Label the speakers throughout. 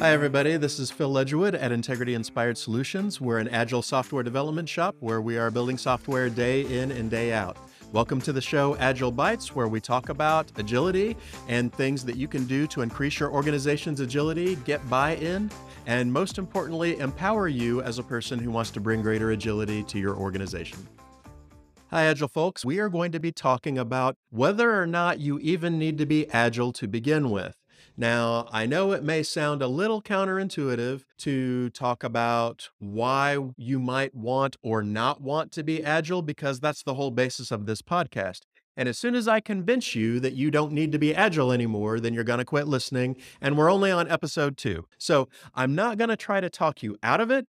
Speaker 1: Hi, everybody. This is Phil Ledgerwood at Integrity Inspired Solutions. We're an agile software development shop where we are building software day in and day out. Welcome to the show Agile Bites, where we talk about agility and things that you can do to increase your organization's agility, get buy in, and most importantly, empower you as a person who wants to bring greater agility to your organization. Hi, Agile folks. We are going to be talking about whether or not you even need to be Agile to begin with. Now, I know it may sound a little counterintuitive to talk about why you might want or not want to be agile, because that's the whole basis of this podcast. And as soon as I convince you that you don't need to be agile anymore, then you're going to quit listening. And we're only on episode two. So I'm not going to try to talk you out of it.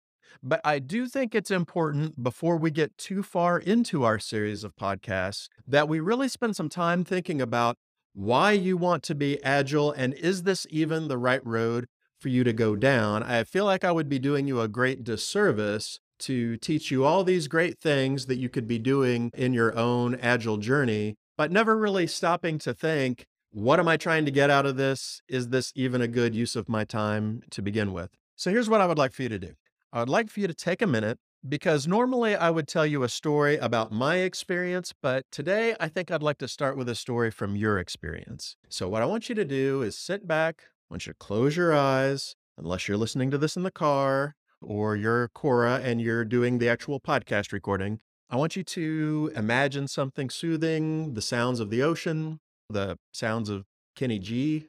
Speaker 1: But I do think it's important before we get too far into our series of podcasts that we really spend some time thinking about why you want to be agile, and is this even the right road for you to go down? I feel like I would be doing you a great disservice to teach you all these great things that you could be doing in your own agile journey, but never really stopping to think, what am I trying to get out of this? Is this even a good use of my time to begin with? So here's what I would like for you to do. I would like for you to take a minute because normally I would tell you a story about my experience, but today I think I'd like to start with a story from your experience. So, what I want you to do is sit back, I want you to close your eyes, unless you're listening to this in the car or you're Cora and you're doing the actual podcast recording. I want you to imagine something soothing, the sounds of the ocean, the sounds of Kenny G,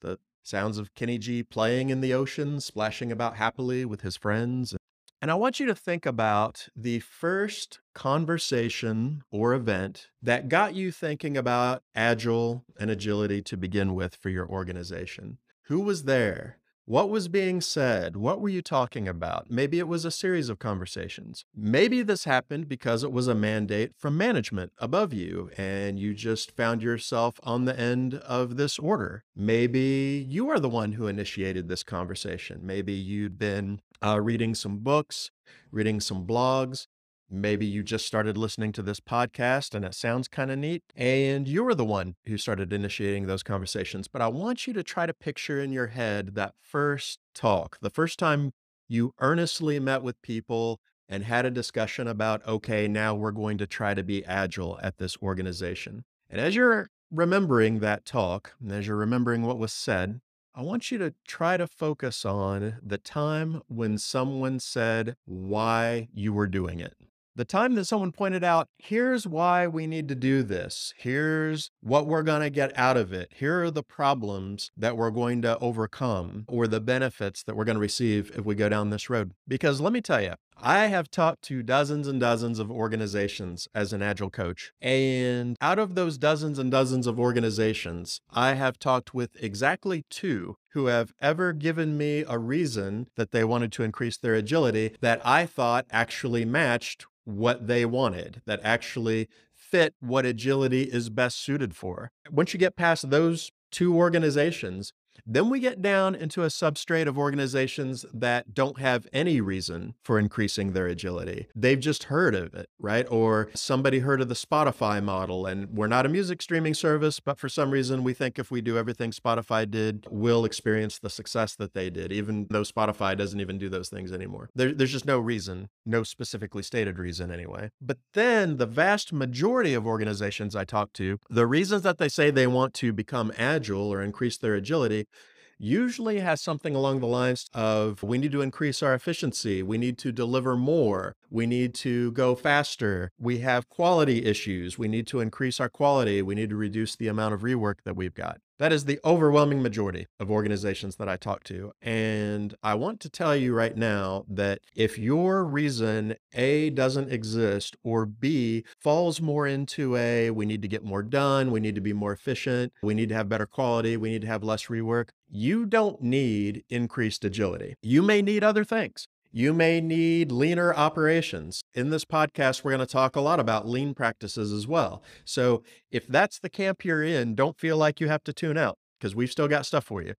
Speaker 1: the sounds of Kenny G playing in the ocean, splashing about happily with his friends. And I want you to think about the first conversation or event that got you thinking about agile and agility to begin with for your organization. Who was there? What was being said? What were you talking about? Maybe it was a series of conversations. Maybe this happened because it was a mandate from management above you and you just found yourself on the end of this order. Maybe you are the one who initiated this conversation. Maybe you'd been uh, reading some books, reading some blogs, Maybe you just started listening to this podcast and it sounds kind of neat, and you were the one who started initiating those conversations. But I want you to try to picture in your head that first talk, the first time you earnestly met with people and had a discussion about, okay, now we're going to try to be agile at this organization. And as you're remembering that talk, and as you're remembering what was said, I want you to try to focus on the time when someone said why you were doing it the time that someone pointed out, here's why we need to do this. Here's what we're going to get out of it. Here are the problems that we're going to overcome or the benefits that we're going to receive if we go down this road. Because let me tell you, I have talked to dozens and dozens of organizations as an agile coach. And out of those dozens and dozens of organizations, I have talked with exactly two who have ever given me a reason that they wanted to increase their agility that I thought actually matched what they wanted, that actually fit what agility is best suited for. Once you get past those two organizations, then we get down into a substrate of organizations that don't have any reason for increasing their agility. They've just heard of it, right? Or somebody heard of the Spotify model, and we're not a music streaming service, but for some reason we think if we do everything Spotify did, we'll experience the success that they did, even though Spotify doesn't even do those things anymore. There, there's just no reason, no specifically stated reason anyway. But then the vast majority of organizations I talk to, the reasons that they say they want to become agile or increase their agility usually has something along the lines of we need to increase our efficiency, we need to deliver more, we need to go faster, we have quality issues, we need to increase our quality, we need to reduce the amount of rework that we've got. That is the overwhelming majority of organizations that I talk to. And I want to tell you right now that if your reason A doesn't exist or B falls more into a we need to get more done, we need to be more efficient, we need to have better quality, we need to have less rework, you don't need increased agility. You may need other things. You may need leaner operations. In this podcast, we're going to talk a lot about lean practices as well. So if that's the camp you're in, don't feel like you have to tune out because we've still got stuff for you.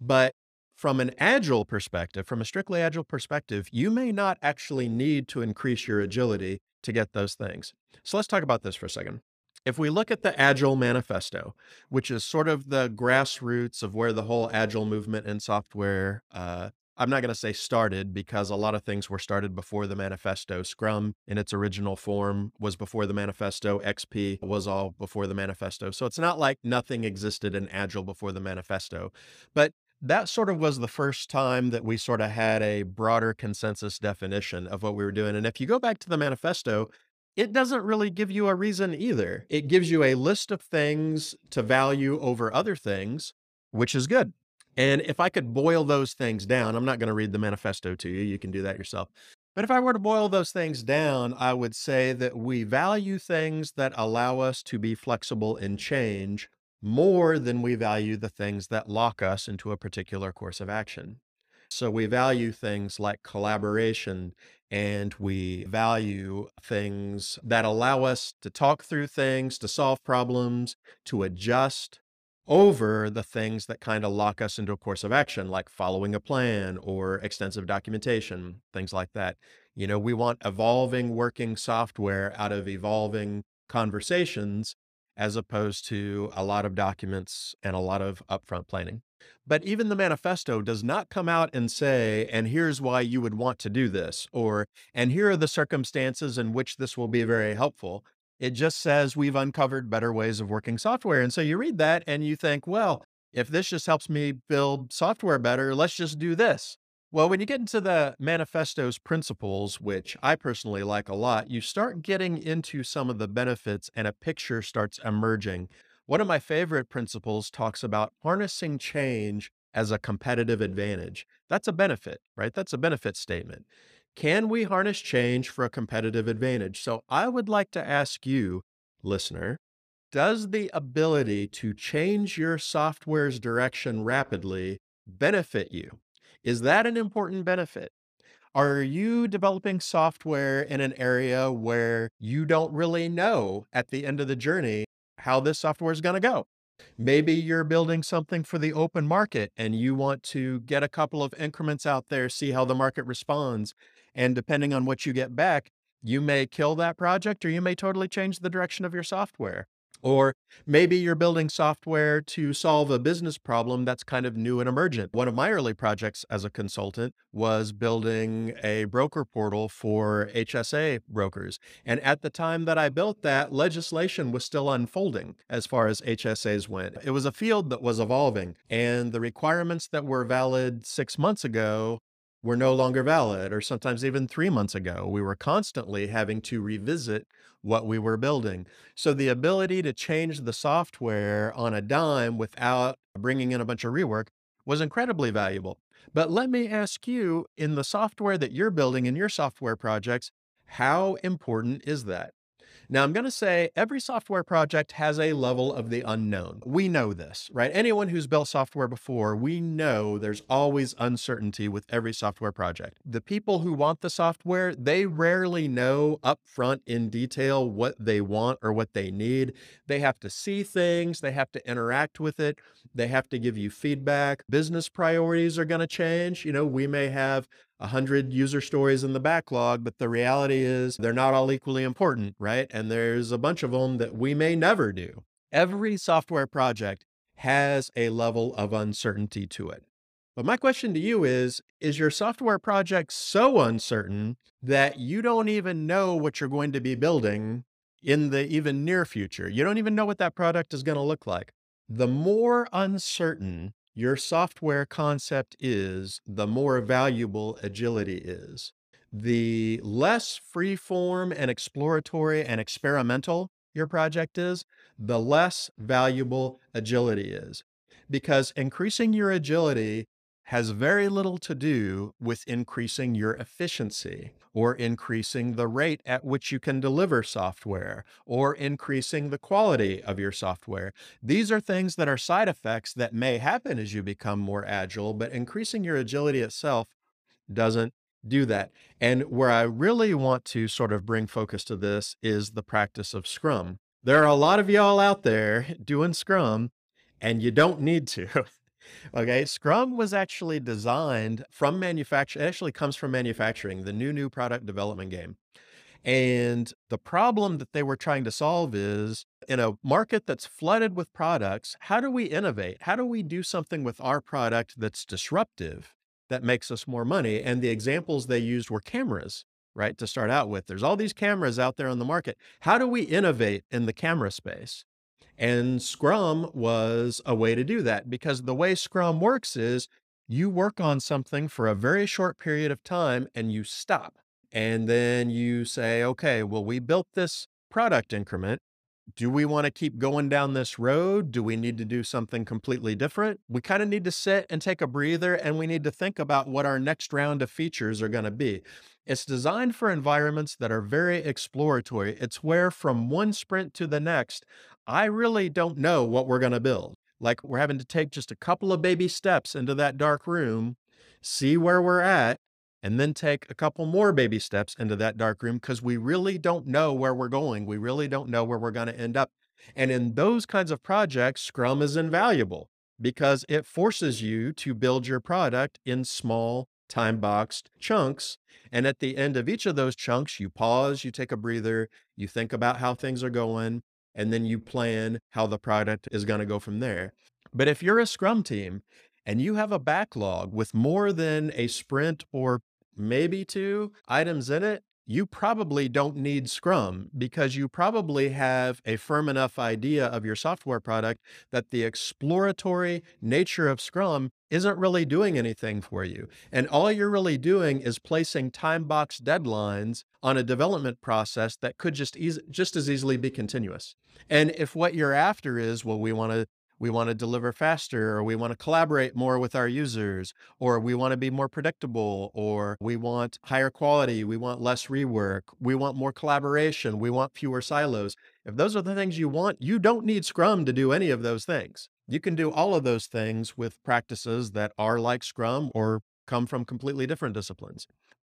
Speaker 1: But from an agile perspective, from a strictly agile perspective, you may not actually need to increase your agility to get those things. So let's talk about this for a second. If we look at the Agile Manifesto, which is sort of the grassroots of where the whole Agile movement in software, uh, I'm not going to say started because a lot of things were started before the manifesto. Scrum in its original form was before the manifesto. XP was all before the manifesto. So it's not like nothing existed in Agile before the manifesto. But that sort of was the first time that we sort of had a broader consensus definition of what we were doing. And if you go back to the manifesto, it doesn't really give you a reason either. It gives you a list of things to value over other things, which is good. And if I could boil those things down, I'm not going to read the manifesto to you. You can do that yourself. But if I were to boil those things down, I would say that we value things that allow us to be flexible in change more than we value the things that lock us into a particular course of action. So we value things like collaboration and we value things that allow us to talk through things, to solve problems, to adjust over the things that kind of lock us into a course of action, like following a plan or extensive documentation, things like that. You know, we want evolving working software out of evolving conversations as opposed to a lot of documents and a lot of upfront planning. But even the manifesto does not come out and say, and here's why you would want to do this, or, and here are the circumstances in which this will be very helpful. It just says we've uncovered better ways of working software. And so you read that and you think, well, if this just helps me build software better, let's just do this. Well, when you get into the manifesto's principles, which I personally like a lot, you start getting into some of the benefits and a picture starts emerging. One of my favorite principles talks about harnessing change as a competitive advantage. That's a benefit, right? That's a benefit statement. Can we harness change for a competitive advantage? So I would like to ask you, listener, does the ability to change your software's direction rapidly benefit you? Is that an important benefit? Are you developing software in an area where you don't really know at the end of the journey how this software is going to go? Maybe you're building something for the open market and you want to get a couple of increments out there, see how the market responds. And depending on what you get back, you may kill that project or you may totally change the direction of your software. Or maybe you're building software to solve a business problem that's kind of new and emergent. One of my early projects as a consultant was building a broker portal for HSA brokers. And at the time that I built that, legislation was still unfolding as far as HSAs went. It was a field that was evolving, and the requirements that were valid six months ago were no longer valid, or sometimes even three months ago. We were constantly having to revisit what we were building. So the ability to change the software on a dime without bringing in a bunch of rework was incredibly valuable. But let me ask you in the software that you're building in your software projects, how important is that? Now, I'm going to say every software project has a level of the unknown. We know this, right? Anyone who's built software before, we know there's always uncertainty with every software project. The people who want the software, they rarely know upfront in detail what they want or what they need. They have to see things, they have to interact with it, they have to give you feedback. Business priorities are going to change. You know, we may have 100 user stories in the backlog, but the reality is they're not all equally important, right? And there's a bunch of them that we may never do. Every software project has a level of uncertainty to it. But my question to you is Is your software project so uncertain that you don't even know what you're going to be building in the even near future? You don't even know what that product is going to look like. The more uncertain your software concept is, the more valuable agility is. The less freeform and exploratory and experimental your project is, the less valuable agility is. Because increasing your agility has very little to do with increasing your efficiency or increasing the rate at which you can deliver software or increasing the quality of your software. These are things that are side effects that may happen as you become more agile, but increasing your agility itself doesn't do that. And where I really want to sort of bring focus to this is the practice of Scrum. There are a lot of y'all out there doing Scrum, and you don't need to. Okay, Scrum was actually designed from manufacture. It actually comes from manufacturing, the new new product development game. And the problem that they were trying to solve is in a market that's flooded with products, how do we innovate? How do we do something with our product that's disruptive that makes us more money? And the examples they used were cameras, right? To start out with, there's all these cameras out there on the market. How do we innovate in the camera space? And Scrum was a way to do that because the way Scrum works is you work on something for a very short period of time and you stop. And then you say, okay, well, we built this product increment. Do we want to keep going down this road? Do we need to do something completely different? We kind of need to sit and take a breather and we need to think about what our next round of features are going to be. It's designed for environments that are very exploratory. It's where from one sprint to the next, I really don't know what we're going to build. Like we're having to take just a couple of baby steps into that dark room, see where we're at, and then take a couple more baby steps into that dark room because we really don't know where we're going. We really don't know where we're going to end up. And in those kinds of projects, Scrum is invaluable because it forces you to build your product in small, time boxed chunks. And at the end of each of those chunks, you pause, you take a breather, you think about how things are going, and then you plan how the product is going to go from there. But if you're a Scrum team and you have a backlog with more than a sprint or maybe two items in it, you probably don't need Scrum because you probably have a firm enough idea of your software product that the exploratory nature of Scrum isn't really doing anything for you. And all you're really doing is placing time box deadlines on a development process that could just just as easily be continuous. And if what you're after is, well, we want to we want to deliver faster or we want to collaborate more with our users or we want to be more predictable or we want higher quality we want less rework we want more collaboration we want fewer silos if those are the things you want you don't need scrum to do any of those things you can do all of those things with practices that are like scrum or come from completely different disciplines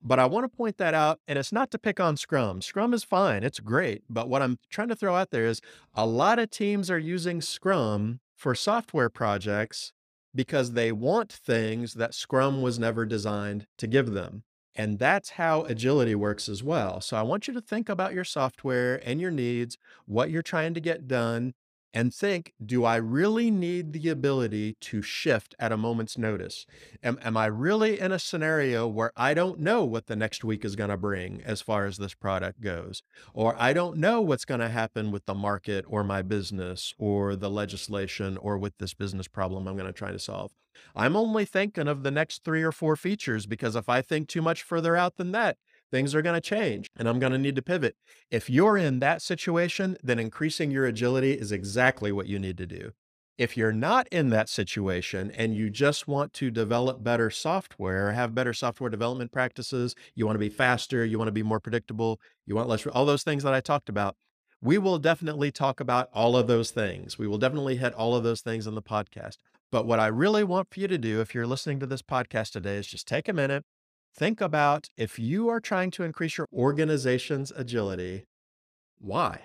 Speaker 1: but I want to point that out, and it's not to pick on Scrum. Scrum is fine, it's great. But what I'm trying to throw out there is a lot of teams are using Scrum for software projects because they want things that Scrum was never designed to give them. And that's how agility works as well. So I want you to think about your software and your needs, what you're trying to get done, and think do I really need the ability to shift at a moment's notice? Am, am I really in a scenario where I don't know what the next week is going to bring as far as this product goes? Or I don't know what's going to happen with the market or my business or the legislation or with this business problem I'm going to try to solve? I'm only thinking of the next three or four features because if I think too much further out than that, things are going to change and I'm going to need to pivot. If you're in that situation, then increasing your agility is exactly what you need to do. If you're not in that situation and you just want to develop better software, have better software development practices, you want to be faster, you want to be more predictable, you want less, all those things that I talked about, we will definitely talk about all of those things. We will definitely hit all of those things in the podcast. But what I really want for you to do, if you're listening to this podcast today, is just take a minute, Think about if you are trying to increase your organization's agility, why?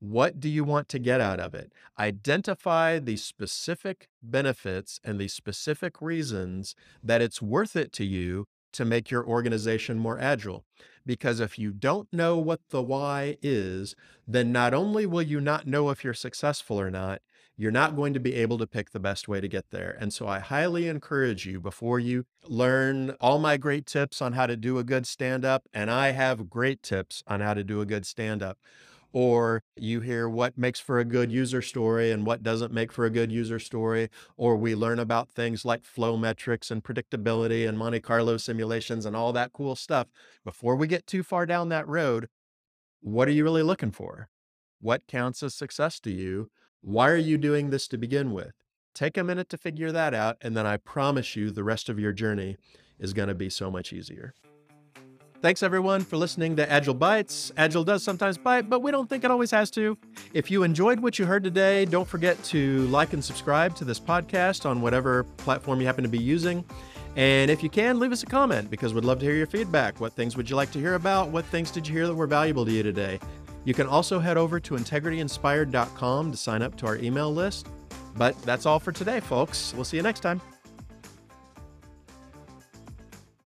Speaker 1: What do you want to get out of it? Identify the specific benefits and the specific reasons that it's worth it to you to make your organization more agile. Because if you don't know what the why is, then not only will you not know if you're successful or not, you're not going to be able to pick the best way to get there. And so I highly encourage you before you learn all my great tips on how to do a good stand up, and I have great tips on how to do a good stand up. Or you hear what makes for a good user story and what doesn't make for a good user story. Or we learn about things like flow metrics and predictability and Monte Carlo simulations and all that cool stuff. Before we get too far down that road, what are you really looking for? What counts as success to you? Why are you doing this to begin with? Take a minute to figure that out, and then I promise you the rest of your journey is going to be so much easier. Thanks everyone for listening to Agile Bites. Agile does sometimes bite, but we don't think it always has to. If you enjoyed what you heard today, don't forget to like and subscribe to this podcast on whatever platform you happen to be using. And if you can, leave us a comment because we'd love to hear your feedback. What things would you like to hear about? What things did you hear that were valuable to you today? You can also head over to integrityinspired.com to sign up to our email list. But that's all for today, folks. We'll see you next time.